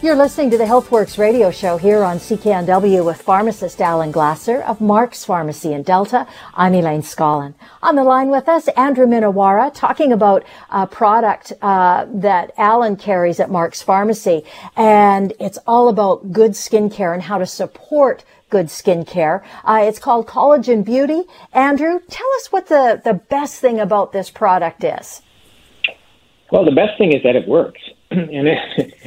You're listening to the HealthWorks radio show here on CKNW with pharmacist Alan Glasser of Mark's Pharmacy in Delta. I'm Elaine Scollin. On the line with us, Andrew Minowara, talking about a product uh, that Alan carries at Mark's Pharmacy. And it's all about good skincare and how to support good skincare. Uh, it's called Collagen Beauty. Andrew, tell us what the, the best thing about this product is. Well, the best thing is that it works. and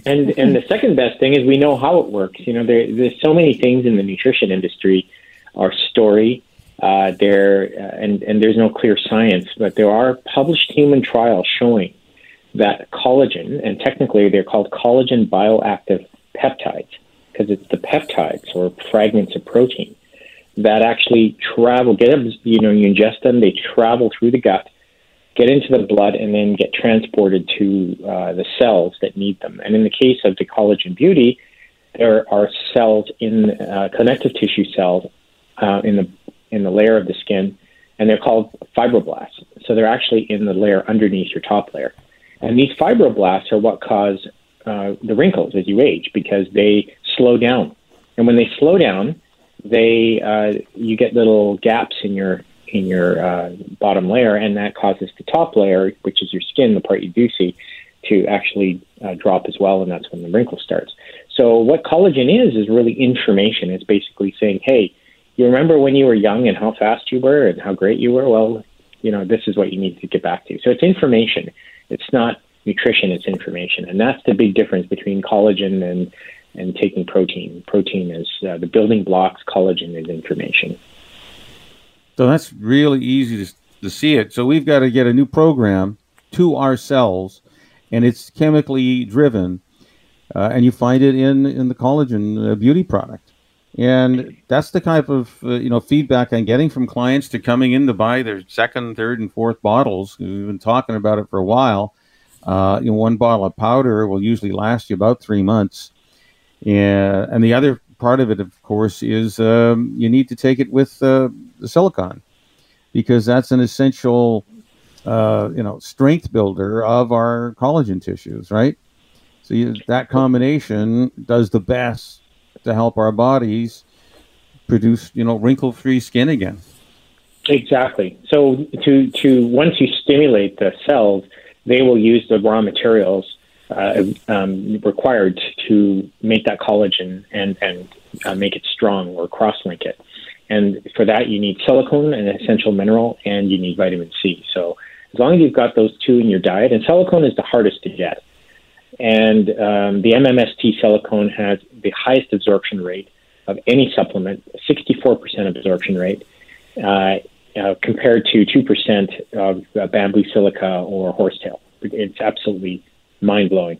and and the second best thing is we know how it works. You know, there, there's so many things in the nutrition industry, our story, uh, there, uh, and and there's no clear science, but there are published human trials showing that collagen, and technically they're called collagen bioactive peptides, because it's the peptides or fragments of protein that actually travel. Get them, you know, you ingest them, they travel through the gut get into the blood and then get transported to uh, the cells that need them. And in the case of the collagen beauty, there are cells in uh, connective tissue cells uh, in the in the layer of the skin, and they're called fibroblasts. So they're actually in the layer underneath your top layer. And these fibroblasts are what cause uh, the wrinkles as you age because they slow down. And when they slow down, they uh, you get little gaps in your in your uh, bottom layer, and that causes the top layer, which is your skin, the part you do see, to actually uh, drop as well, and that's when the wrinkle starts. So what collagen is is really information. It's basically saying, hey, you remember when you were young and how fast you were and how great you were? Well, you know, this is what you need to get back to. So it's information. It's not nutrition, it's information. And that's the big difference between collagen and, and taking protein. Protein is uh, the building blocks, collagen is information. So that's really easy to, to see it. So we've got to get a new program to our cells, and it's chemically driven, uh, and you find it in in the collagen uh, beauty product. And that's the type of uh, you know feedback I'm getting from clients to coming in to buy their second, third, and fourth bottles. We've been talking about it for a while. Uh, you know, one bottle of powder will usually last you about three months, and and the other part of it, of course, is um, you need to take it with uh, the silicon because that's an essential, uh, you know, strength builder of our collagen tissues, right? So you, that combination does the best to help our bodies produce, you know, wrinkle-free skin again. Exactly. So to to once you stimulate the cells, they will use the raw materials uh, um, required to make that collagen and and uh, make it strong or cross-link it. And for that, you need silicone, an essential mineral, and you need vitamin C. So as long as you've got those two in your diet, and silicone is the hardest to get. And um, the MMST silicone has the highest absorption rate of any supplement, 64% absorption rate, uh, uh, compared to 2% of uh, bamboo silica or horsetail. It's absolutely mind blowing.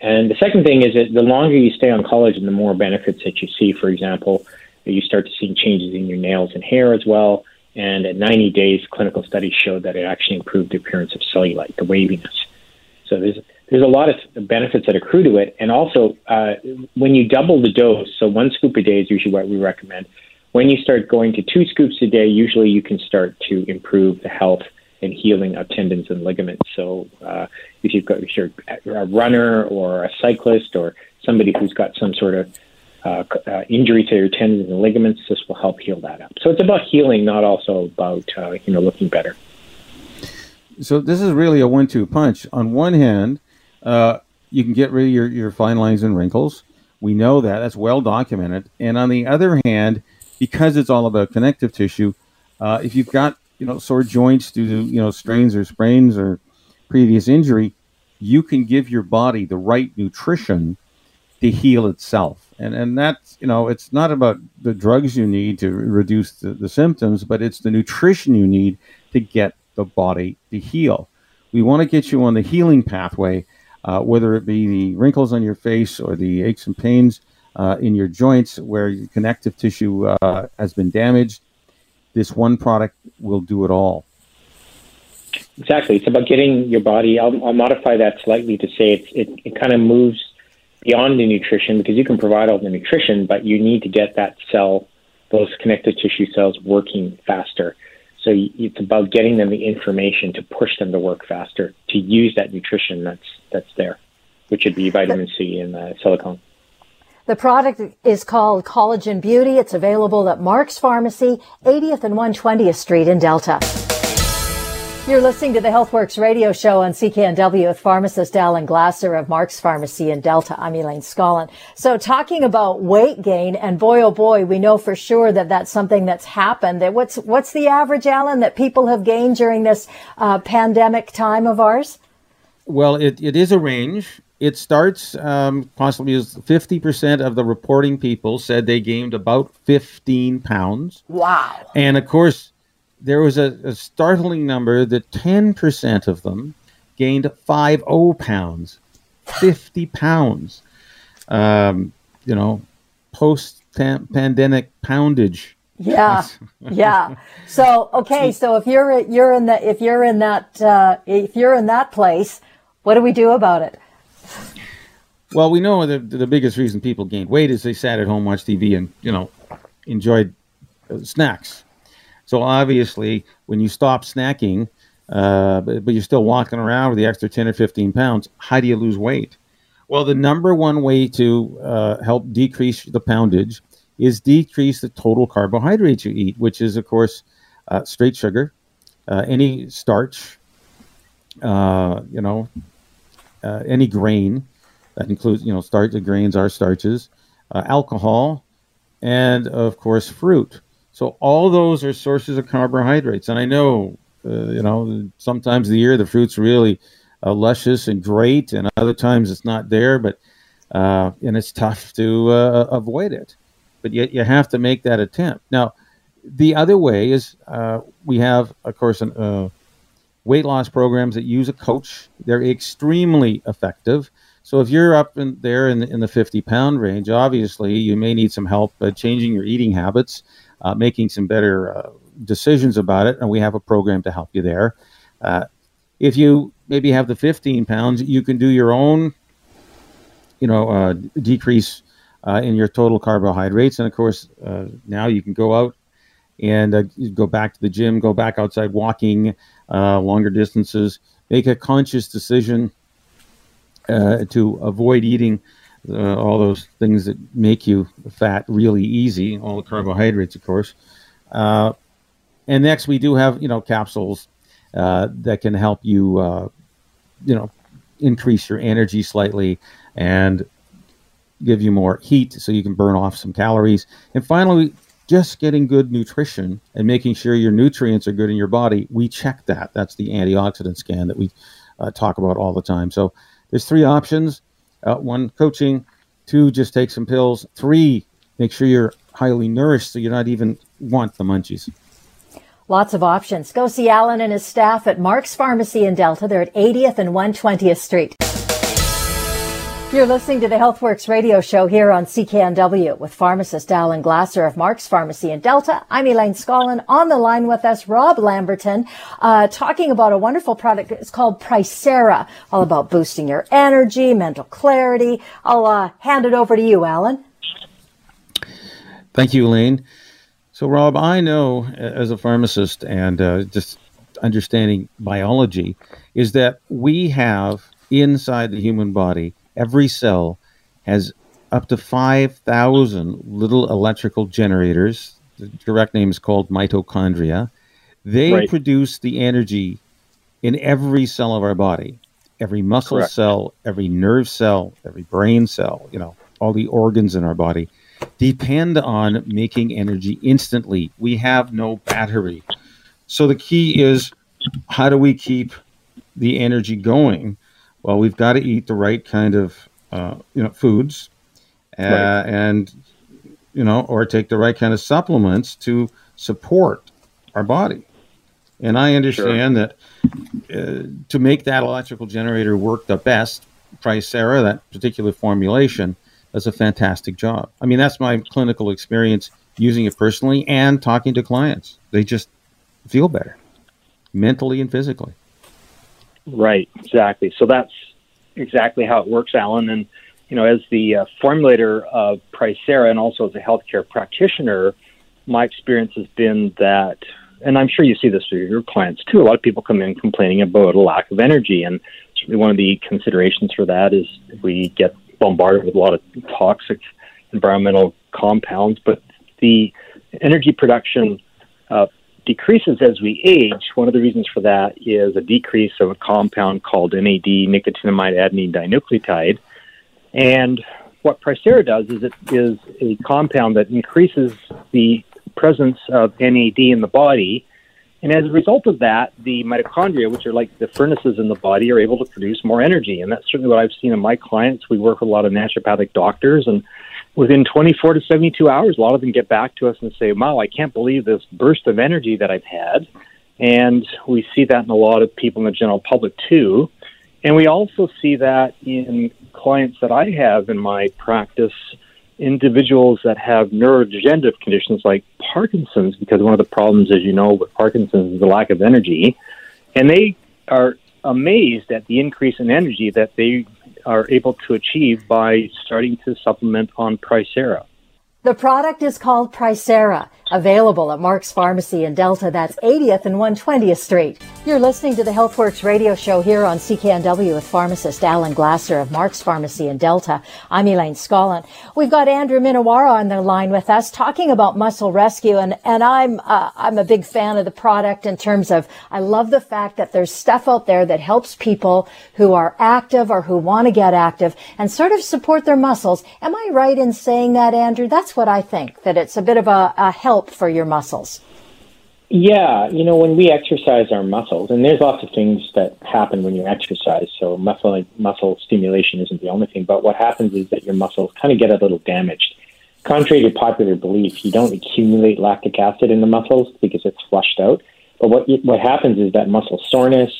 And the second thing is that the longer you stay on collagen, the more benefits that you see. For example, you start to see changes in your nails and hair as well. And at 90 days, clinical studies showed that it actually improved the appearance of cellulite, the waviness. So there's there's a lot of benefits that accrue to it. And also, uh, when you double the dose, so one scoop a day is usually what we recommend. When you start going to two scoops a day, usually you can start to improve the health and healing of tendons and ligaments. So uh, if you've got if you're a runner or a cyclist or somebody who's got some sort of uh, uh, injury to your tendons and ligaments, this will help heal that up. So it's about healing, not also about uh, you know looking better. So this is really a one-two punch. On one hand, uh, you can get rid of your, your fine lines and wrinkles. We know that that's well documented. And on the other hand, because it's all about connective tissue, uh, if you've got you know sore joints due to you know strains or sprains or previous injury, you can give your body the right nutrition to heal itself. And and that's you know it's not about the drugs you need to reduce the, the symptoms, but it's the nutrition you need to get the body to heal. We want to get you on the healing pathway, uh, whether it be the wrinkles on your face or the aches and pains uh, in your joints where your connective tissue uh, has been damaged. This one product will do it all. Exactly. It's about getting your body. I'll, I'll modify that slightly to say it's, it, it kind of moves beyond the nutrition because you can provide all the nutrition, but you need to get that cell, those connective tissue cells, working faster. So it's about getting them the information to push them to work faster, to use that nutrition that's that's there, which would be vitamin C and uh, silicone. The product is called Collagen Beauty. It's available at Mark's Pharmacy, 80th and 120th Street in Delta. You're listening to the HealthWorks radio show on CKNW with pharmacist Alan Glasser of Mark's Pharmacy in Delta. I'm Elaine Scollin. So talking about weight gain, and boy, oh boy, we know for sure that that's something that's happened. That what's, what's the average, Alan, that people have gained during this uh, pandemic time of ours? Well, it, it is a range. It starts um, possibly as 50% of the reporting people said they gained about 15 pounds. Wow. And of course, there was a, a startling number that 10% of them gained 50 pounds, 50 pounds. Um, you know, post pandemic poundage. Yeah, yeah. So okay, so if you're you're in the if you're in that uh, if you're in that place, what do we do about it? Well, we know the the biggest reason people gained weight is they sat at home, watched TV, and you know, enjoyed uh, snacks. So obviously, when you stop snacking, uh, but, but, you're still walking around with the extra 10 or 15 pounds, how do you lose weight? Well, the number one way to uh, help decrease the poundage is decrease the total carbohydrates you eat, which is, of course, uh, straight sugar, uh, any starch, uh, you know, any grain that includes, you know, starch. Grains are starches, alcohol, and of course, fruit. So all those are sources of carbohydrates. And I know, uh, you know, sometimes the year the fruit's really uh, luscious and great, and other times it's not there, but uh, and it's tough to uh, avoid it. But yet you have to make that attempt. Now, the other way is uh, we have, of course, an, uh, weight loss programs that use a coach. They're extremely effective. So if you're up in there in the, in the 50 pound range, obviously you may need some help changing your eating habits uh, making some better uh, decisions about it, and we have a program to help you there. Uh, if you maybe have the 15 pounds, you can do your own, you know, uh, decrease uh, in your total carbohydrates, and of course, uh, now you can go out and go back to the gym, go back outside walking longer distances, make a conscious decision to avoid eating uh, all those things that make you fat really easy, all the carbohydrates, of course. Uh, and next, we do have you know capsules uh, that can help you uh, you know increase your energy slightly and give you more heat, so you can burn off some calories. And finally, just getting good nutrition and making sure your nutrients are good in your body. We check that. That's the antioxidant scan that we uh, talk about all the time. So there's three options uh, one, coaching. Two, just take some pills. Three, make sure you're highly nourished so you not even want the munchies. Lots of options. Go see Alan and his staff at Mark's Pharmacy in Delta. They're at 80th and 120th Street. You're listening to the HealthWorks radio show here on CKNW with pharmacist Alan Glasser of Mark's Pharmacy in Delta. I'm Elaine Scollin. On the line with us, Rob Lamberton, uh, talking about a wonderful product. It's called Tricera, all about boosting your energy, mental clarity. I'll uh, hand it over to you, Alan. Thank you, Elaine. So, Rob, I know as a pharmacist and uh, just understanding biology is that we have inside the human body every cell has up to 5,000 little electrical generators. The direct name is called mitochondria. They right. produce the energy in every cell of our body. Every muscle Correct. cell, every nerve cell, every brain cell, you know, all the organs in our body depend on making energy instantly. We have no battery. So the key is how do we keep the energy going well, we've got to eat the right kind of uh, you know foods, uh, right. and you know, or take the right kind of supplements to support our body. And I understand sure. that uh, to make that electrical generator work the best, Tricera, that particular formulation, does a fantastic job. I mean, that's my clinical experience using it personally and talking to clients. They just feel better mentally and physically. Right, exactly. So that's exactly how it works, Alan. And, you know, as the uh, formulator of Tricera and also as a healthcare practitioner, my experience has been that, and I'm sure you see this with your clients too, a lot of people come in complaining about a lack of energy. And certainly one of the considerations for that is we get bombarded with a lot of toxic environmental compounds, but the energy production uh, decreases as we age. One of the reasons for that is a decrease of a compound called NAD, nicotinamide adenine dinucleotide. And what Tricera does is it is a compound that increases the presence of NAD in the body. And as a result of that, the mitochondria, which are like the furnaces in the body, are able to produce more energy. And that's certainly what I've seen in my clients. We work with a lot of naturopathic doctors, and within 24 to 72 hours, a lot of them get back to us and say, Wow, I can't believe this burst of energy that I've had. And we see that in a lot of people in the general public too. And we also see that in clients that I have in my practice, individuals that have neurodegenerative conditions like Parkinson's, because one of the problems, as you know, with Parkinson's is the lack of energy. And they are amazed at the increase in energy that they are able to achieve by starting to supplement on Tricera. The product is called Tricera, available at Mark's Pharmacy in Delta. That's 80th and 120th Street. You're listening to the HealthWorks radio show here on CKNW with pharmacist Alan Glasser of Mark's Pharmacy in Delta. I'm Elaine Scollin. We've got Andrew Minowara on the line with us talking about muscle rescue. And, and I'm, uh, I'm a big fan of the product in terms of, I love the fact that there's stuff out there that helps people who are active or who want to get active and sort of support their muscles. Am I right in saying that, Andrew? That's what I think, that it's a bit of a, a help for your muscles. Yeah, you know, when we exercise our muscles, and there's lots of things that happen when you exercise. So muscle muscle stimulation isn't the only thing, but what happens is that your muscles kind of get a little damaged. Contrary to popular belief, you don't accumulate lactic acid in the muscles because it's flushed out. But what what happens is that muscle soreness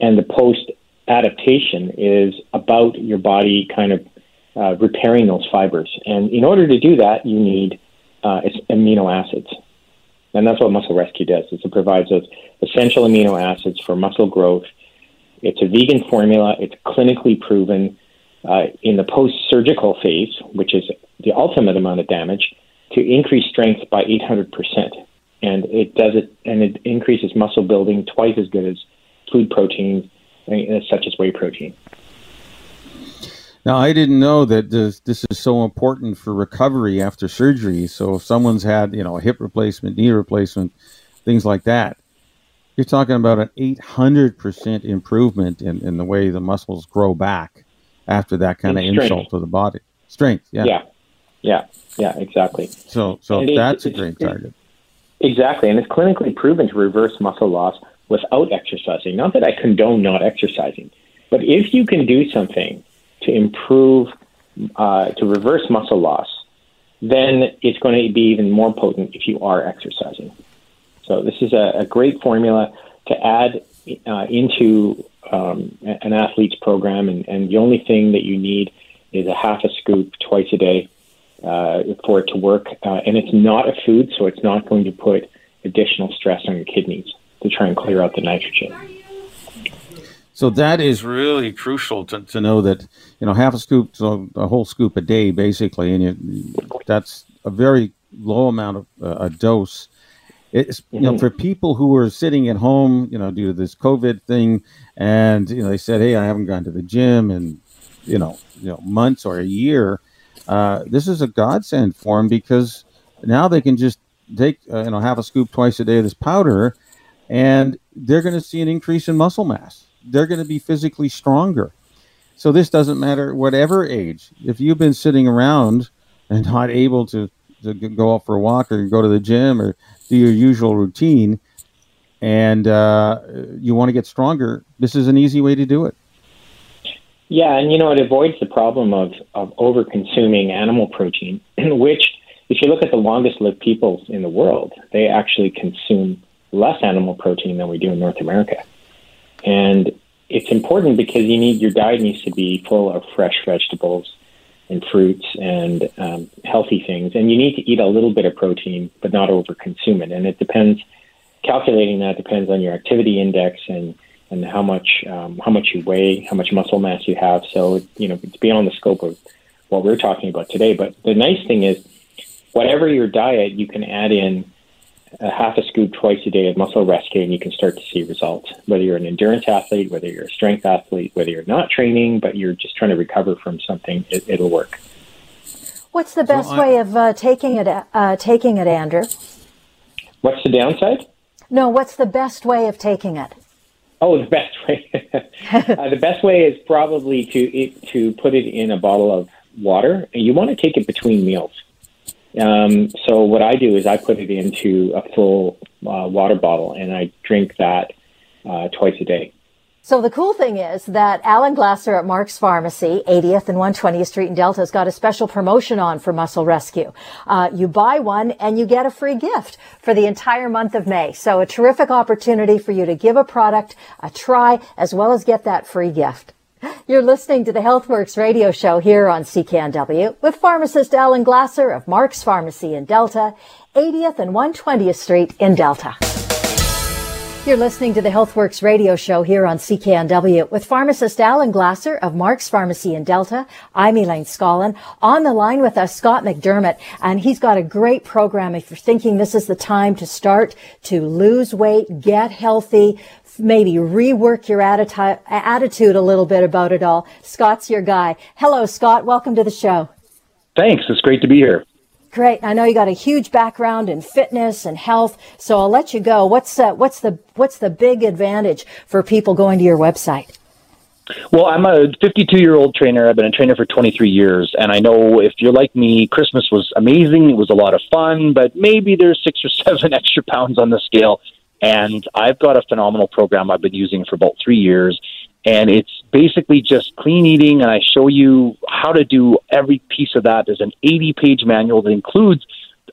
and the post adaptation is about your body kind of uh, repairing those fibers. And in order to do that, you need uh, it's amino acids. And that's what Muscle Rescue does. Is it provides those essential amino acids for muscle growth. It's a vegan formula. It's clinically proven uh, in the post-surgical phase, which is the ultimate amount of damage, to increase strength by 800%. And it does it, and it increases muscle building twice as good as food protein, uh, such as whey protein. Now, I didn't know that this, this is so important for recovery after surgery. So, if someone's had, you know, a hip replacement, knee replacement, things like that, you're talking about an 800% improvement in, in the way the muscles grow back after that kind of insult to the body. Strength, yeah. Yeah, yeah, yeah, exactly. So, so that's a great target. Exactly. And it's clinically proven to reverse muscle loss without exercising. Not that I condone not exercising, but if you can do something to improve, uh, to reverse muscle loss, then it's going to be even more potent if you are exercising. So this is a, a great formula to add uh, into um, an athlete's program, and, and, the only thing that you need is a half a scoop twice a day uh, for it to work. Uh, and it's not a food, so it's not going to put additional stress on your kidneys to try and clear out the nitrogen. So that is really crucial to, to know that you know half a scoop, so a whole scoop a day, basically, and you, that's a very low amount of uh, a dose. It's you know mm-hmm. for people who are sitting at home, you know, due to this COVID thing, and you know they said, "Hey, I haven't gone to the gym in you know you know months or a year." Uh, this is a godsend for them because now they can just take uh, you know half a scoop twice a day of this powder, and they're going to see an increase in muscle mass they're going to be physically stronger. So this doesn't matter whatever age. If you've been sitting around and not able to, to go out for a walk or go to the gym or do your usual routine, and uh, you want to get stronger, this is an easy way to do it. Yeah, and you know, it avoids the problem of, of over consuming animal protein, which, if you look at the longest lived peoples in the world, they actually consume less animal protein than we do in North America. And it's important because you need your diet needs to be full of fresh vegetables and fruits and um, healthy things. And you need to eat a little bit of protein, but not over consume it. And it depends. Calculating that depends on your activity index and and how much um, how much you weigh, how much muscle mass you have. So you know it's beyond the scope of what we're talking about today. But the nice thing is, whatever your diet, you can add in a half a scoop twice a day of muscle rescue, and you can start to see results. Whether you're an endurance athlete, whether you're a strength athlete, whether you're not training but you're just trying to recover from something, it, will work. What's the best so way of uh, taking it? Uh, taking it, Andrew. What's the downside? No, what's the best way of taking it? Oh, the best way. uh, the best way is probably to it, to put it in a bottle of water. You want to take it between meals. Um, so what I do is I put it into a full uh, water bottle and I drink that uh, twice a day. So the cool thing is that Alan Glasser at Mark's Pharmacy, 80th and 120th Street in Delta, has got a special promotion on for Muscle Rescue. Uh, you buy one and you get a free gift for the entire month of May. So a terrific opportunity for you to give a product a try as well as get that free gift. You're listening to the HealthWorks radio show here on CKNW with pharmacist Alan Glasser of Mark's Pharmacy in Delta, 80th and 120th Street in Delta. You're listening to the HealthWorks radio show here on CKNW with pharmacist Alan Glasser of Mark's Pharmacy in Delta. I'm Elaine Scollin. On the line with us, Scott McDermott, and he's got a great program. If you're thinking this is the time to start to lose weight, get healthy, maybe rework your atti- attitude a little bit about it all, Scott's your guy. Hello, Scott. Welcome to the show. Thanks. It's great to be here. Great. I know you got a huge background in fitness and health, so I'll let you go. What's uh, what's the what's the big advantage for people going to your website? Well, I'm a 52 year old trainer. I've been a trainer for 23 years, and I know if you're like me, Christmas was amazing. It was a lot of fun, but maybe there's six or seven extra pounds on the scale. And I've got a phenomenal program I've been using for about three years, and it's basically just clean eating and i show you how to do every piece of that. There's an 80 page manual that includes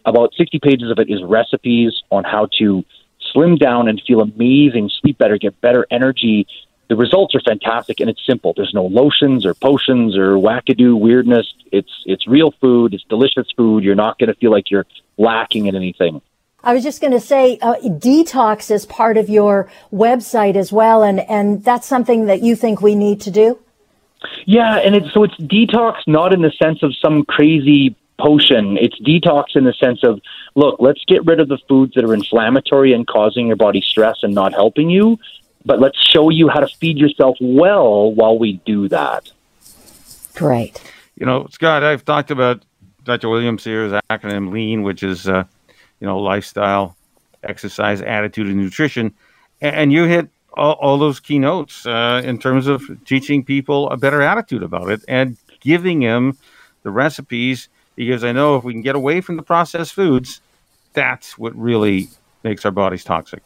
about 60 pages of it is recipes on how to slim down and feel amazing sleep better get better energy. The results are fantastic and it's simple. There's no lotions or potions or wackadoo weirdness. It's it's real food. It's delicious food. You're not going to feel like you're lacking in anything I was just going to say, uh, detox is part of your website as well, and and that's something that you think we need to do. Yeah, and it's so it's detox not in the sense of some crazy potion. It's detox in the sense of look, let's get rid of the foods that are inflammatory and causing your body stress and not helping you, but let's show you how to feed yourself well while we do that. Great. You know, Scott, I've talked about Dr. William Sears's acronym LEAN, which is uh, you know, lifestyle, exercise, attitude, and nutrition. And you hit all, all those keynotes uh, in terms of teaching people a better attitude about it and giving them the recipes. Because I know if we can get away from the processed foods, that's what really makes our bodies toxic.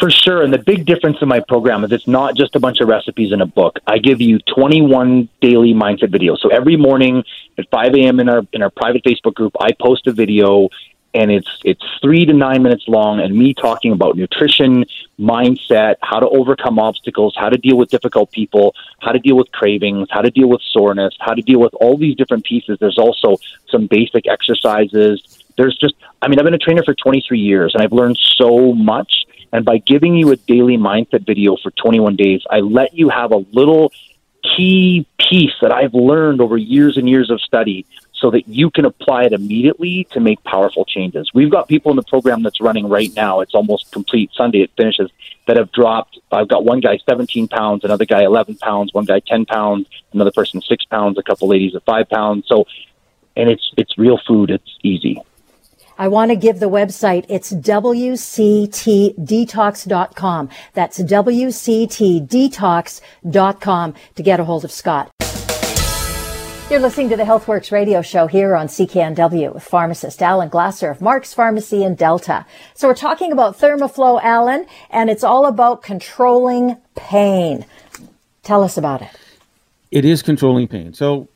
For sure. And the big difference in my program is it's not just a bunch of recipes in a book. I give you 21 daily mindset videos. So every morning at 5 a.m. in our in our private Facebook group, I post a video and it's it's three to nine minutes long and me talking about nutrition mindset how to overcome obstacles how to deal with difficult people how to deal with cravings how to deal with soreness how to deal with all these different pieces. There's also some basic exercises. There's just i mean i've been a trainer for 23 years and i've learned so much. And by giving you a daily mindset video for 21 days i let you have a little key piece that i've learned over years and years of study so that you can apply it immediately to make powerful changes. We've got people in the program that's running right now. It's almost complete. Sunday it finishes that have dropped. I've got one guy 17 pounds, another guy 11 pounds, one guy 10 pounds, another person six pounds, a couple ladies at five pounds. So, and it's it's real food. It's easy. I want to give the website. It's WCTdetox.com. That's WCTdetox.com to get a hold of Scott. You're listening to the HealthWorks radio show here on CKNW with pharmacist Alan Glasser of Mark's Pharmacy in Delta. So we're talking about Thermoflow, Alan, and it's all about controlling pain. Tell us about it. it is controlling pain. So,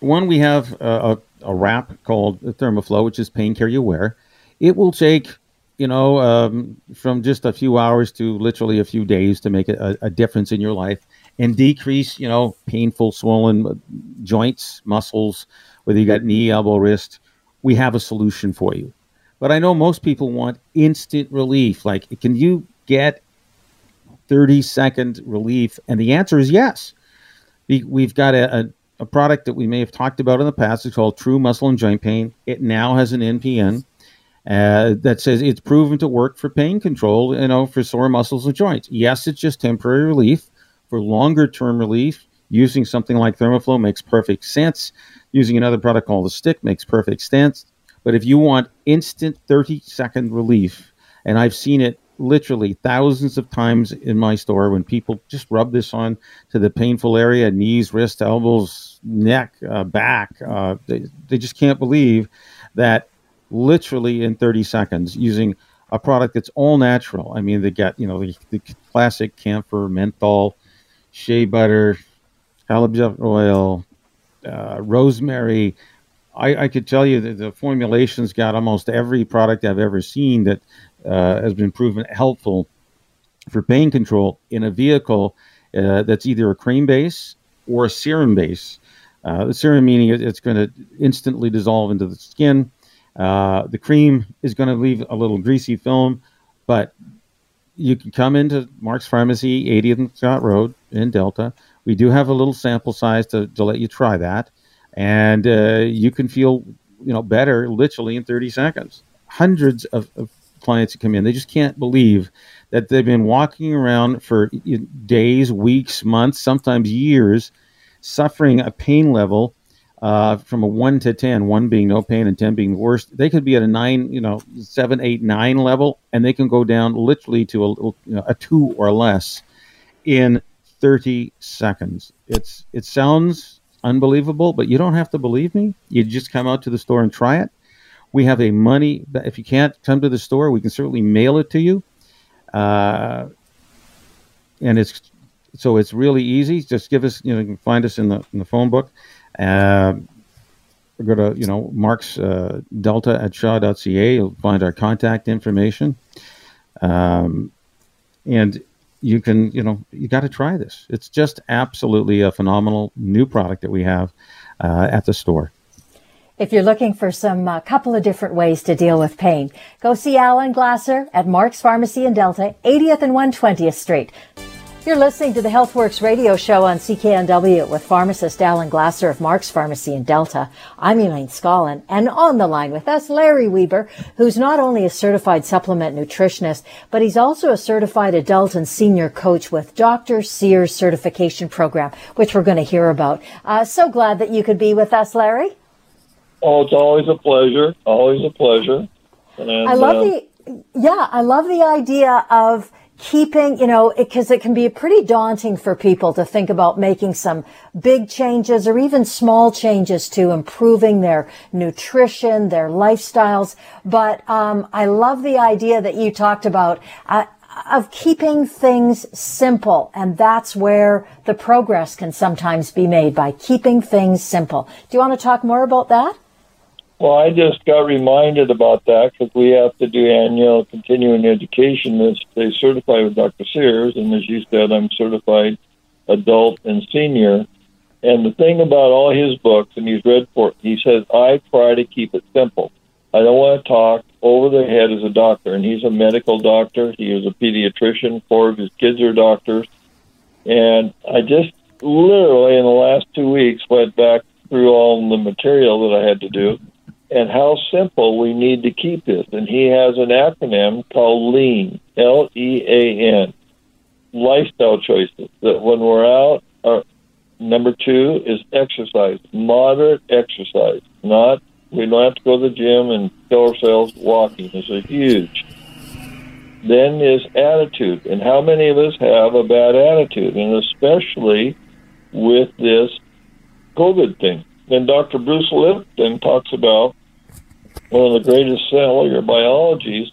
one, we have a, a, a wrap called Thermoflow, which is pain care you wear. It will take, you know, um, from just a few hours to literally a few days to make a, a difference in your life and decrease, you know, painful, swollen joints, muscles, whether you got knee, elbow, wrist. We have a solution for you. But I know most people want instant relief. Like, can you get 30 second relief? And the answer is yes. We've got a, a, a, product that we may have talked about in the past. It's called True Muscle and Joint Pain. It now has an NPN uh, that says it's proven to work for pain control, you know, for sore muscles and joints. Yes, it's just temporary relief. For longer term relief, using something like Thermoflow makes perfect sense. Using another product called the Stick makes perfect sense. But if you want instant 30 second relief, and I've seen it literally thousands of times in my store when people just rub this on to the painful area knees, wrists, elbows, neck, uh, back. Uh, they, they just can't believe that literally in 30 seconds using a product that's all natural. I mean, they get, you know, the, the classic camphor, menthol, shea butter, halibut oil, uh, rosemary. I, I, could tell you that the formulations got almost every product I've ever seen that uh, has been proven helpful for pain control in a vehicle uh, that's either a cream base or a serum base. Uh, the serum meaning it's going to instantly dissolve into the skin. Uh, the cream is going to leave a little greasy film, but you can come into Mark's Pharmacy, 80th and Scott Road in Delta. We do have a little sample size to, to let you try that, and uh, you can feel you know better literally in 30 seconds. Hundreds of, of clients that come in. They just can't believe that they've been walking around for days, weeks, months, sometimes years, suffering a pain level uh, from a one to ten, one being no pain and ten being the worst. They could be at a nine, you know, seven, eight, nine level, and they can go down literally to a, you know, a two or less in 30 seconds. It's it sounds unbelievable, but you don't have to believe me. You just come out to the store and try it. We have a money. If you can't come to the store, we can certainly mail it to you. Uh, and it's so it's really easy. Just give us, you know, find us in the in the phone book. Uh, go to you know Mark's uh, Delta at Shaw.ca. You'll find our contact information, um, and you can you know you got to try this. It's just absolutely a phenomenal new product that we have uh, at the store. If you're looking for some uh, couple of different ways to deal with pain, go see Alan Glasser at Mark's Pharmacy in Delta, 80th and 120th Street. You're listening to the HealthWorks radio show on CKNW with pharmacist Alan Glasser of Mark's Pharmacy in Delta. I'm Elaine Scollin, and on the line with us, Larry Weber, who's not only a certified supplement nutritionist, but he's also a certified adult and senior coach with Dr. Sears certification program, which we're going to hear about. Uh, so glad that you could be with us, Larry. Oh, it's always a pleasure. Always a pleasure. And, I love uh, the yeah, I love the idea of keeping, you know, because it, it, can be pretty daunting for people to think about making some big changes or even small changes to improving their nutrition, their lifestyles. But um, I love the idea that you talked about. Uh, of keeping things simple. And that's where the progress can sometimes be made by keeping things simple. Do you want to talk more about that? Well, I just got reminded about that because we have to do annual continuing education as they certify with Dr. Sears, and as you said, I'm certified adult and senior. And the thing about all his books, and he's read for, he says, I try to keep it simple. I don't want to talk over the head as a doctor, and he's a medical doctor. He was a pediatrician. Four of his kids are doctors, and I just literally in the last two weeks went back through all the material that I had to do and how simple we need to keep this. And he has an acronym called LEAN, L E A N, lifestyle choices. That when we're out, our, number two is exercise, moderate exercise. Not we don't have to go to the gym and kill ourselves. Walking is a huge. Then is attitude, and how many of us have a bad attitude, and especially with this COVID thing. Then Dr. Bruce Lipton talks about one of the greatest cellular biologies,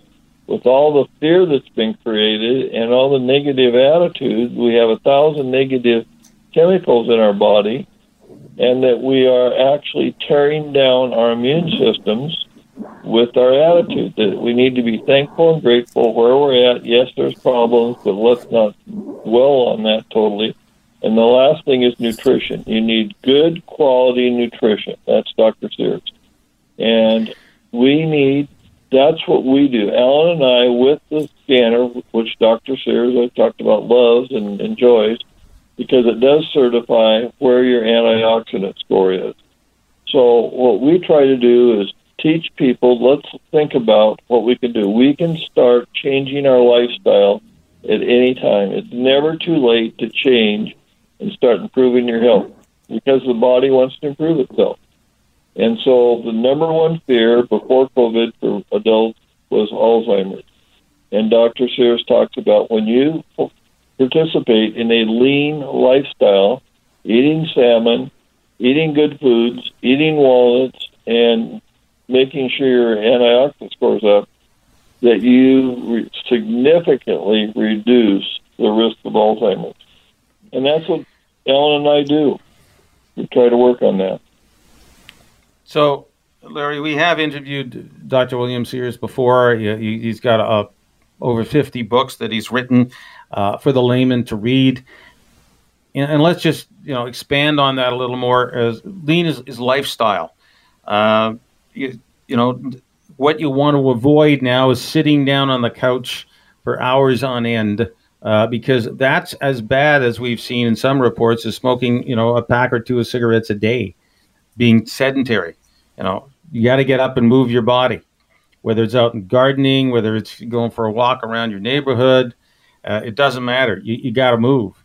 with all the fear that's been created and all the negative attitudes, we have a thousand negative chemicals in our body and that we are actually tearing down our immune systems with our attitude that we need to be thankful and grateful where we're at. Yes, there's problems, but let's not dwell on that totally. And the last thing is nutrition. You need good quality nutrition. That's Dr. Sears. And we need, that's what we do. Alan and I, with the scanner, which Dr. Sears, I talked about, loves and enjoys, because it does certify where your antioxidant score is. So what we try to do is teach people, let's think about what we can do. We can start changing our lifestyle at any time. It's never too late to change and start improving your health because the body wants to improve itself. And so the number one fear before COVID for adults was Alzheimer's. And Dr. Sears talks about when you participate in a lean lifestyle, eating salmon, eating good foods, eating walnuts, and making sure your antioxidant scores up, that you re- significantly reduce the risk of Alzheimer's. And that's what Alan and I do. We try to work on that. So, Larry, we have interviewed Dr. William Sears before. He, has got uh, over 50 books that he's written uh, for the layman to read. And, and, let's just you know expand on that a little more. As lean is, is lifestyle. Uh, you, you know what you want to avoid now is sitting down on the couch for hours on end. Uh, because that's as bad as we've seen in some reports as smoking, you know, a pack or two of cigarettes a day, being sedentary. You know, you got to get up and move your body, whether it's out in gardening, whether it's going for a walk around your neighborhood, uh, it doesn't matter. You, you got to move.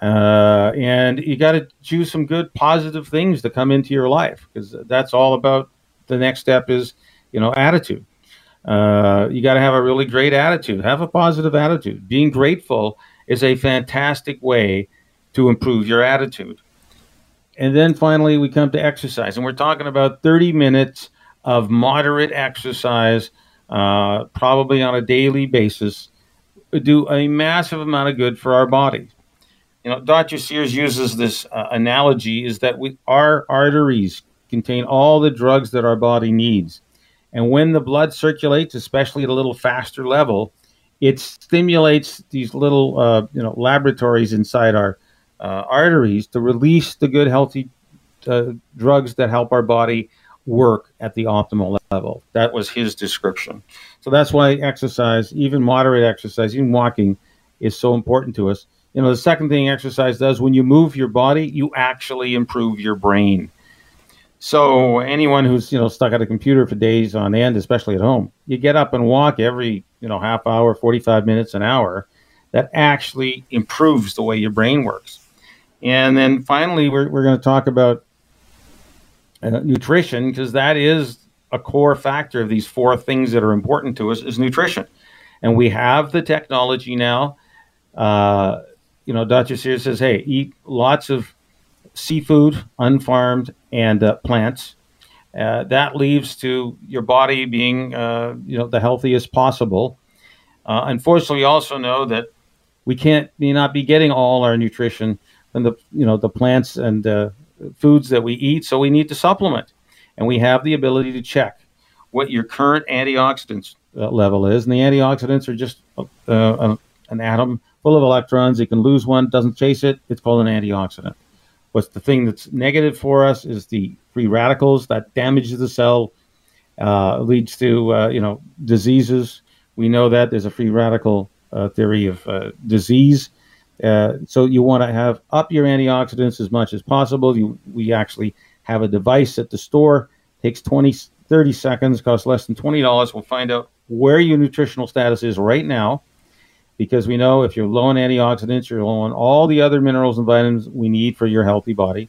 Uh, and you got to choose some good positive things to come into your life because that's all about the next step is, you know, attitude. Uh, you got to have a really great attitude. Have a positive attitude. Being grateful is a fantastic way to improve your attitude. And then finally, we come to exercise, and we're talking about 30 minutes of moderate exercise, uh, probably on a daily basis, do a massive amount of good for our bodies. You know, Dr. Sears uses this uh, analogy is that we, our arteries contain all the drugs that our body needs. And when the blood circulates, especially at a little faster level, it stimulates these little, uh, you know, laboratories inside our uh, arteries to release the good, healthy uh, drugs that help our body work at the optimal level. That was his description. So that's why exercise, even moderate exercise, even walking, is so important to us. You know, the second thing exercise does when you move your body, you actually improve your brain. So anyone who's you know stuck at a computer for days on end, especially at home, you get up and walk every you know half hour, forty five minutes, an hour. That actually improves the way your brain works. And then finally, we're we're going to talk about uh, nutrition because that is a core factor of these four things that are important to us is nutrition. And we have the technology now. Uh, you know dr. Sears says hey eat lots of seafood unfarmed and uh, plants. Uh, that leads to your body being uh, you know the healthiest possible. Uh, unfortunately we also know that we can't may not be getting all our nutrition from the you know the plants and uh, foods that we eat, so we need to supplement. And we have the ability to check what your current antioxidants uh, level is. And the antioxidants are just uh, uh, an atom full of electrons. You can lose one, doesn't chase it. It's called an antioxidant. What's the thing that's negative for us is the free radicals that damages the cell, uh, leads to uh, you know diseases. We know that there's a free radical theory of disease uh, so you want to have up your antioxidants as much as possible. You, we actually have a device at the store. Takes 20, 30 seconds, costs less than $20. We'll find out where your nutritional status is right now because we know if you're low on antioxidants, you're low on all the other minerals and vitamins we need for your healthy body.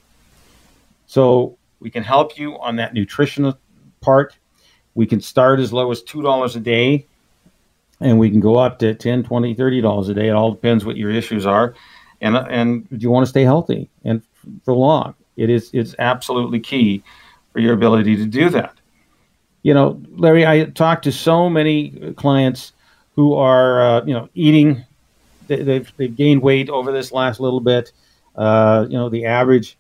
So we can help you on that nutritional part. We can start as low as $2 a day and we can go up to 10 20 30 dollars a day. It all depends what your issues are. And and do you want to stay healthy and for long. It is it's absolutely key for your ability to do that. You know larry i talked to so many clients who are uh, you know eating. They, they've, they've gained weight over this last little bit. Uh, you know, the average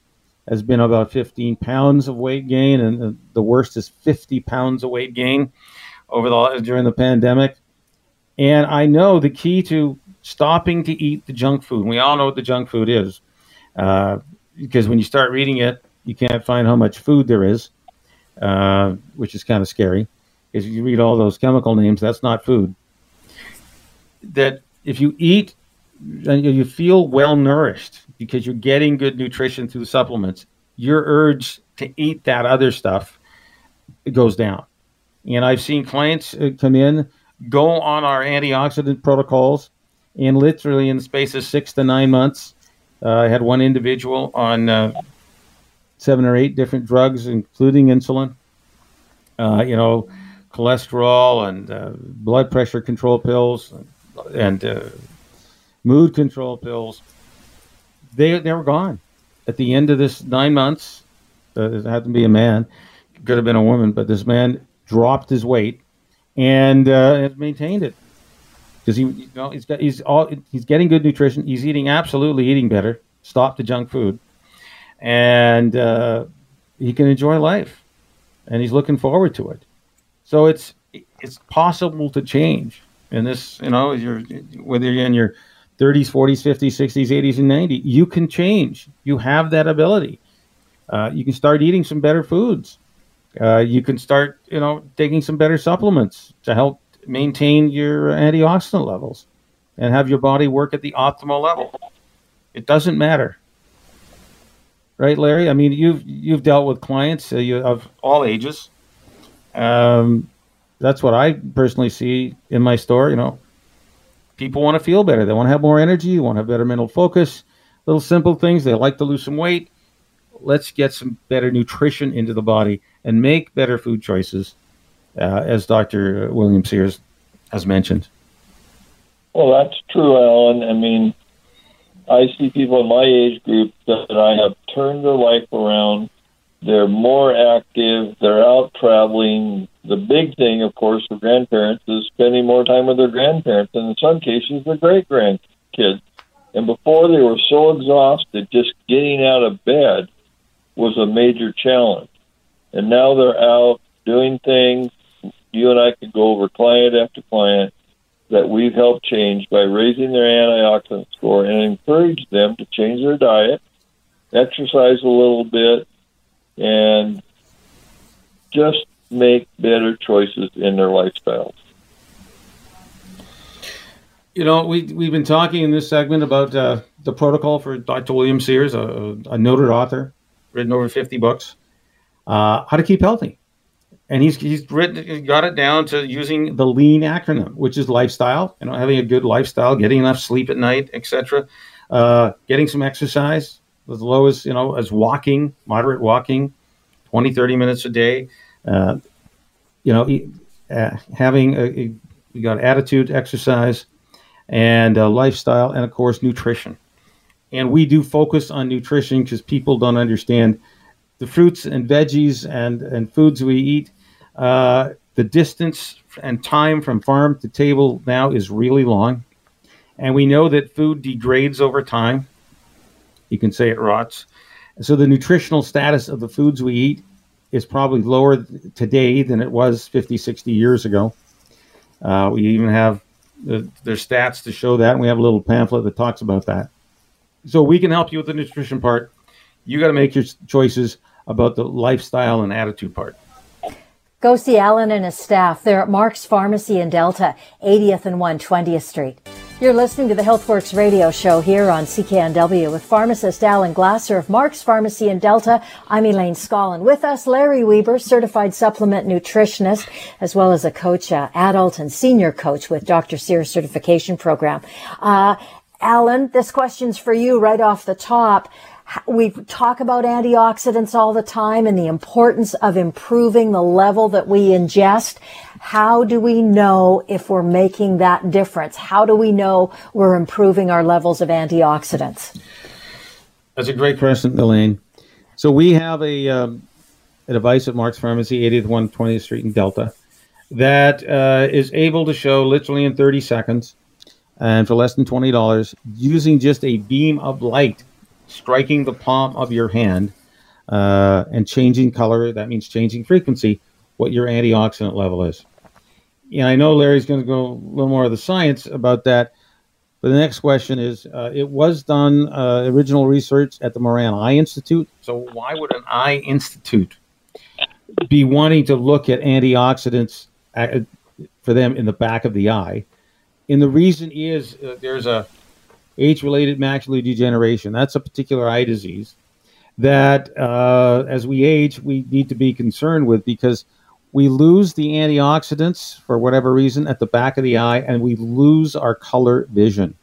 has been about 15 pounds of weight gain, and the worst is 50 pounds of weight gain over the during the pandemic. And I know the key to stopping to eat the junk food. We all know what the junk food is, uh, because when you start reading it, you can't find how much food there is, uh, which is kind of scary. Because you read all those chemical names, that's not food. That if you eat and you feel well nourished because you're getting good nutrition through the supplements, your urge to eat that other stuff goes down. And I've seen clients uh, come in, go on our antioxidant protocols, and literally in the space of six to nine months, uh, I had one individual on uh, seven or eight different drugs, including insulin, uh, you know, cholesterol and uh, blood pressure control pills, and, and uh, mood control pills. They they were gone at the end of this nine months. Uh, it had to be a man, could have been a woman, but this man dropped his weight and uh, has maintained it because he, you know, he's got he's all he's getting good nutrition. He's eating absolutely eating better. Stop the junk food, and uh, he can enjoy life, and he's looking forward to it. So it's it's possible to change in this. You know, you're whether you're in your 30s, 40s, 50s, 60s, 80s, and 90s, you can change. You have that ability. Uh, you can start eating some better foods. Uh, you can start, you know, taking some better supplements to help maintain your antioxidant levels and have your body work at the optimal level. It doesn't matter, right, Larry? I mean, you've you've dealt with clients uh, you, of all ages. Um, that's what I personally see in my store. You know, people want to feel better. They want to have more energy. They want to have better mental focus. Little simple things. They like to lose some weight. Let's get some better nutrition into the body and make better food choices, uh, as Dr. William Sears has mentioned. Well, that's true, Alan. I mean, I see people in my age group that I have turned their life around. They're more active. They're out traveling. The big thing, of course, for grandparents is spending more time with their grandparents, and in some cases, their great grandkids. And before they were so exhausted, just getting out of bed was a major challenge and now they're out doing things. You and I could go over client after client that we've helped change by raising their antioxidant score and encourage them to change their diet, exercise a little bit, and just make better choices in their lifestyles. You know, we, we've been talking in this segment about uh, the protocol for Dr. William Sears, a, a noted author, written over 50 books uh, how to keep healthy. And he's he's written got it down to using the lean acronym, which is lifestyle, you know, having a good lifestyle, getting enough sleep at night, etc. Uh, getting some exercise as low as you know as walking, moderate walking, 20, 30 minutes a day. Uh, you know, uh, having a, a, you got attitude, exercise, and lifestyle, and of course nutrition. And we do focus on nutrition because people don't understand the fruits and veggies and, and foods we eat, uh, the distance and time from farm to table now is really long. And we know that food degrades over time. You can say it rots. So the nutritional status of the foods we eat is probably lower today than it was 50, 60 years ago. Uh, we even have the, stats to show that, and we have a little pamphlet that talks about that. So we can help you with the nutrition part you got to make your choices about the lifestyle and attitude part. Go see Alan and his staff. They're at Mark's Pharmacy in Delta, 80th and 120th Street. You're listening to the HealthWorks radio show here on CKNW with pharmacist Alan Glasser of Mark's Pharmacy in Delta. I'm Elaine Scollin. With us, Larry Weber, certified supplement nutritionist, as well as a coach, uh, adult and senior coach with Dr. Sears certification program. Uh, Alan, this question's for you right off the top we talk about antioxidants all the time and the importance of improving the level that we ingest. How do we know if we're making that difference? How do we know we're improving our levels of antioxidants? That's a great question, Elaine. So we have a, um, a device at Mark's Pharmacy, 80th 120th Street in Delta, that uh, is able to show literally in 30 seconds and for less than $20 using just a beam of light striking the palm of your hand uh, and changing color. That means changing frequency. What your antioxidant level is. Yeah, I know Larry's going to go a little more of the science about that. But the next question is: uh, It was done uh, original research at the Moran Eye Institute. So why would an eye institute be wanting to look at antioxidants at, uh, for them in the back of the eye? And the reason is uh, there's a age-related macular degeneration. That's a particular eye disease that, uh, as we age, we need to be concerned with because we lose the antioxidants for whatever reason at the back of the eye, and we lose our color vision.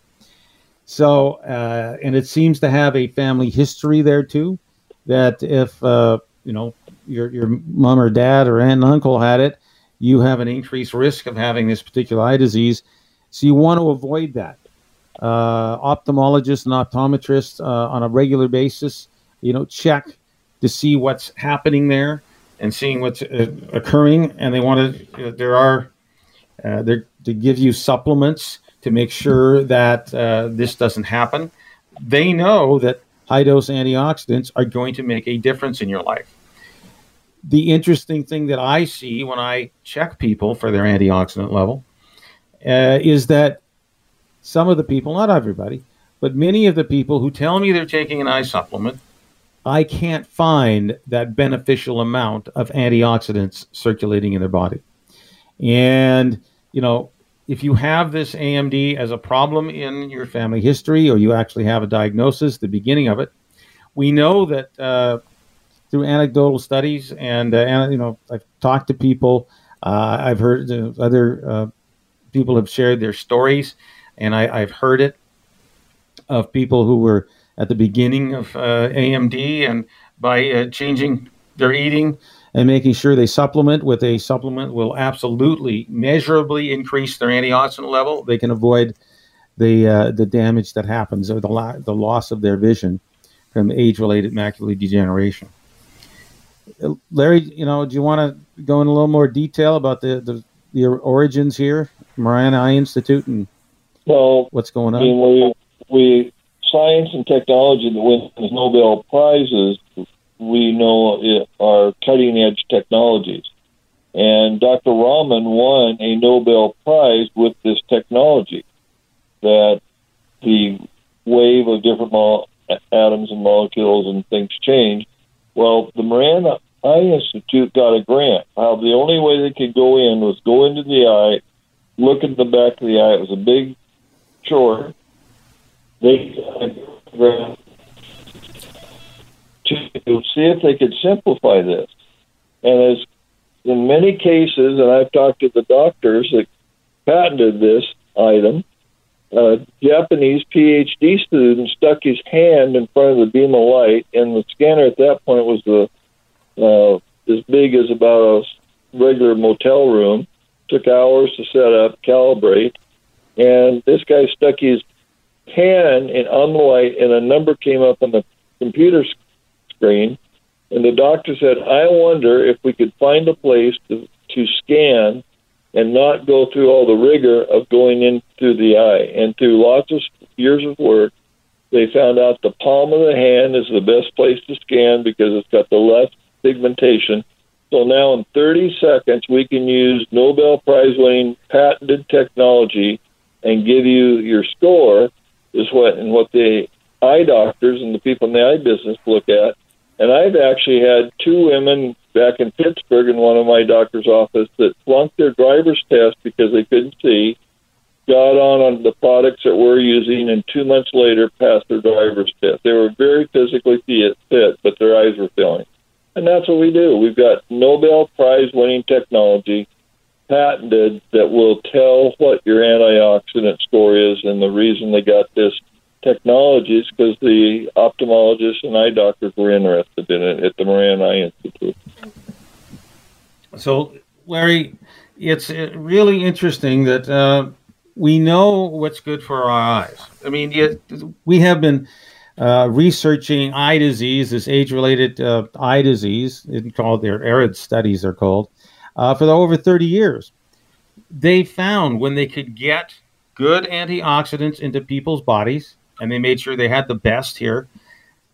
So, uh, and it seems to have a family history there too. That if uh, you know your your mom or dad or aunt and uncle had it, you have an increased risk of having this particular eye disease. So you want to avoid that. Uh, ophthalmologists and optometrists uh, on a regular basis, you know, check to see what's happening there and seeing what's uh, occurring. And they want to, there are, uh, to give you supplements to make sure that uh, this doesn't happen. They know that high dose antioxidants are going to make a difference in your life. The interesting thing that I see when I check people for their antioxidant level uh, is that some of the people, not everybody, but many of the people who tell me they're taking an eye supplement I can't find that beneficial amount of antioxidants circulating in their body. And, you know, if you have this AMD as a problem in your family history or you actually have a diagnosis, the beginning of it, we know that uh, through anecdotal studies and, uh, and, you know, I've talked to people, uh, I've heard uh, other uh, people have shared their stories, and I, I've heard it of people who were at the beginning of uh, AMD and by uh, changing their eating and making sure they supplement with a supplement will absolutely measurably increase their antioxidant level. They can avoid the uh, the damage that happens or the la- the loss of their vision from age-related macular degeneration. Larry, you know, do you want to go in a little more detail about the the, the origins here, Moran Eye Institute, and well, what's going on? I mean, we we science and technology that wins Nobel prizes, we know are cutting edge technologies. And Dr. Raman won a Nobel Prize with this technology that the wave of different mo- atoms and molecules and things change. Well, the Moran Eye Institute got a grant. How the only way they could go in was go into the eye, look at the back of the eye. It was a big chore they to see if they could simplify this. And as in many cases, and I've talked to the doctors that patented this item, a Japanese PhD student stuck his hand in front of the beam of light, and the scanner at that point was the uh, as big as about a regular motel room. Took hours to set up, calibrate, and this guy stuck his hand in on the light, and a number came up on the computer screen. And the doctor said, I wonder if we could find a place to, to scan and not go through all the rigor of going in through the eye. And through lots of years of work, they found out the palm of the hand is the best place to scan because it's got the less pigmentation. So now in 30 seconds, we can use Nobel Prize winning patented technology and give you your score is what and what the eye doctors and the people in the eye business look at. And I've actually had two women back in Pittsburgh in one of my doctor's office that flunked their driver's test because they couldn't see, got on on the products that we're using, and two months later passed their driver's test. They were very physically fit, but their eyes were failing. And that's what we do. We've got Nobel Prize winning technology patented that will tell what your antioxidant score is, and the reason they got this technology is because the ophthalmologists and eye doctors were interested in it at the Moran Eye Institute. So, Larry, it's really interesting that uh, we know what's good for our eyes. I mean, we have been uh, researching eye disease, this age-related uh, eye disease, it's called their AREDS studies They're called, uh, for over 30 years. They found when they could get good antioxidants into people's bodies, and they made sure they had the best here,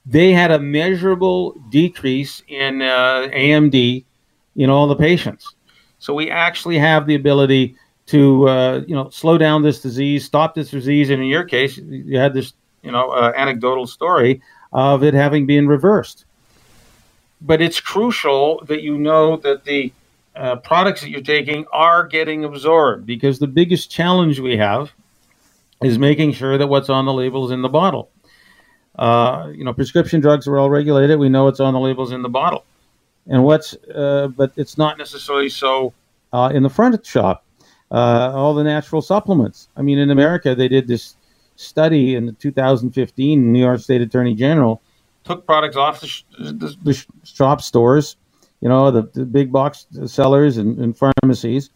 they had a measurable decrease in uh, AMD in all the patients. So we actually have the ability to uh, you know slow down this disease, stop this disease, and in your case, you had this you know uh, anecdotal story of it having been reversed. But it's crucial that you know that the uh, products that you're taking are getting absorbed because the biggest challenge we have is making sure that what's on the label is in the bottle. Uh, you know, prescription drugs are all regulated. We know what's on the labels in the bottle, and what's, uh, but it's not necessarily so uh, in the front shop. Uh, all the natural supplements. I mean, in America, they did this study in 2015. New York State Attorney General took products off the, sh- the, the shop stores, you know, the, the big box sellers and, and pharmacies,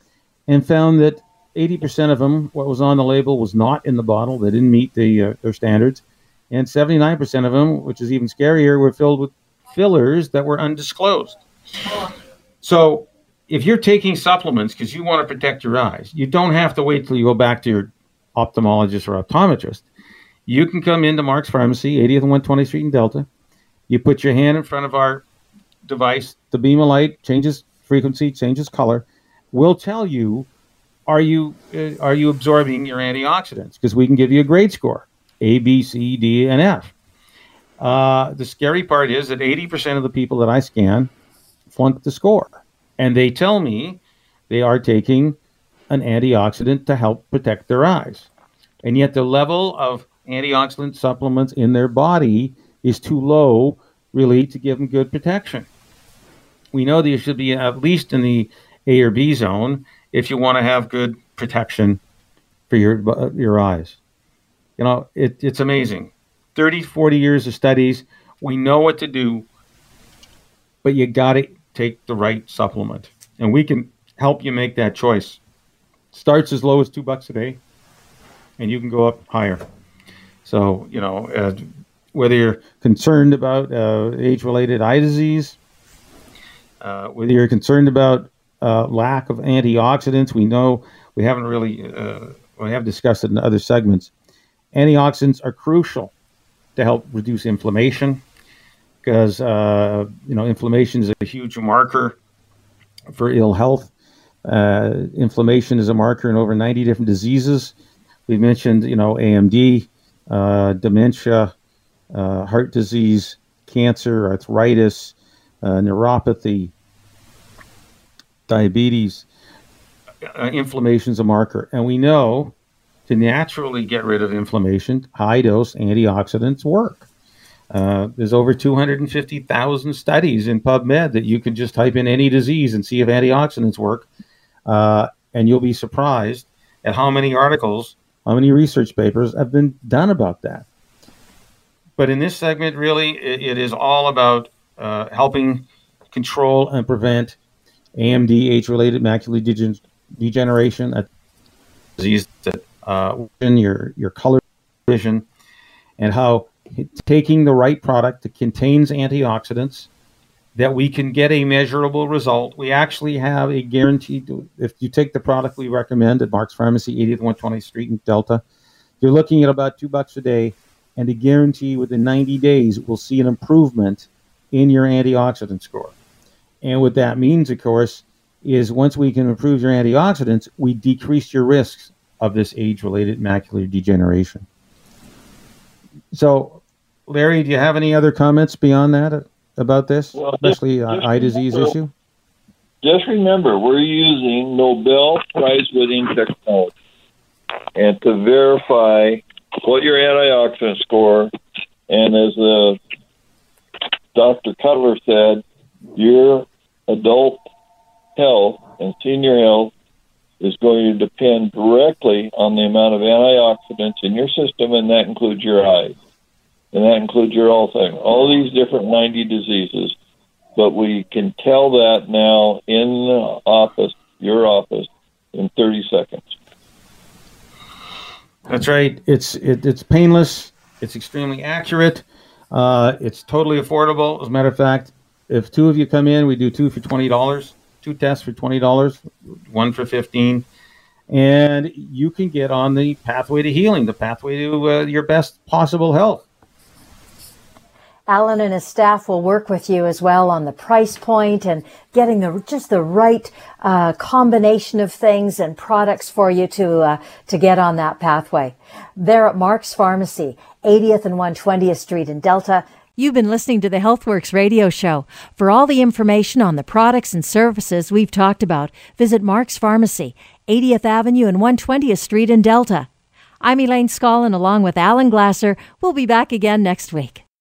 and found that 80% of them, what was on the label, was not in the bottle. They didn't meet the uh, their standards, and 79% of them, which is even scarier, were filled with fillers that were undisclosed. So, if you're taking supplements because you want to protect your eyes, you don't have to wait till you go back to your ophthalmologist or optometrist. You can come into Mark's Pharmacy, 80th and 120th Street in Delta. You put your hand in front of our device. The beam of light changes frequency, changes color. We'll tell you are you uh, are you absorbing your antioxidants? Because we can give you a grade score: A, B, C, D, and F. Uh, the scary part is that 80% of the people that I scan flunk the score, and they tell me they are taking an antioxidant to help protect their eyes, and yet the level of antioxidant supplements in their body is too low, really, to give them good protection. We know that you should be at least in the A or B zone if you want to have good protection for your your eyes. You know, it, it's amazing. 30, 40 years of studies. We know what to do, but you got to take the right supplement. And we can help you make that choice. Starts as low as two bucks a day, and you can go up higher. So, you know, uh, whether you're concerned about uh, age related eye disease, uh, whether you're concerned about uh, lack of antioxidants. We know we haven't really uh, we have discussed it in other segments. Antioxidants are crucial to help reduce inflammation because uh, you know inflammation is a huge marker for ill health. Uh, inflammation is a marker in over 90 different diseases. We mentioned you know AMD, uh, dementia, uh, heart disease, cancer, arthritis, neuropathy, diabetes, uh, inflammation is a marker. And we know to naturally get rid of inflammation, high dose antioxidants work. Uh, there's over 250,000 studies in PubMed that you can just type in any disease and see if antioxidants work. Uh, and you'll be surprised at how many articles, how many research papers have been done about that. But in this segment, really, it, it is all about uh, helping control and prevent AMD, age-related macular degen- degeneration, a disease that uh, in your your color vision, and how taking the right product that contains antioxidants that we can get a measurable result. We actually have a guaranteed. If you take the product we recommend at Mark's Pharmacy, 80th 120th Street in Delta, you're looking at about two bucks a day, and a guarantee within 90 days we'll see an improvement in your antioxidant score. And what that means, of course, is once we can improve your antioxidants, we decrease your risks of this age related macular degeneration. So, Larry, do you have any other comments beyond that about this, well, especially just, just eye disease remember, issue? Just remember, we're using Nobel Prize winning technology. And to verify what your antioxidant score, and as uh, Dr. Cutler said, your adult health and senior health is going to depend directly on the amount of antioxidants in your system, and that includes your eyes. And that includes your all thing, all these different 90 diseases. But we can tell that now in the office, your office, in 30 seconds. That's right. It's it, it's painless. It's extremely accurate. Uh, it's totally affordable. As a matter of fact, if two of you come in, we do two for twenty dollars, two tests for twenty dollars, one for fifteen, and you can get on the pathway to healing, the pathway to uh, your best possible health. Alan and his staff will work with you as well on the price point and getting the just the right uh, combination of things and products for you to uh, to get on that pathway. They're at Mark's Pharmacy, 80th and 120th Street in Delta. You've been listening to the HealthWorks radio show. For all the information on the products and services we've talked about, visit Mark's Pharmacy, 80th Avenue and 120th Street in Delta. I'm Elaine Scollin along with Alan Glasser. We'll be back again next week.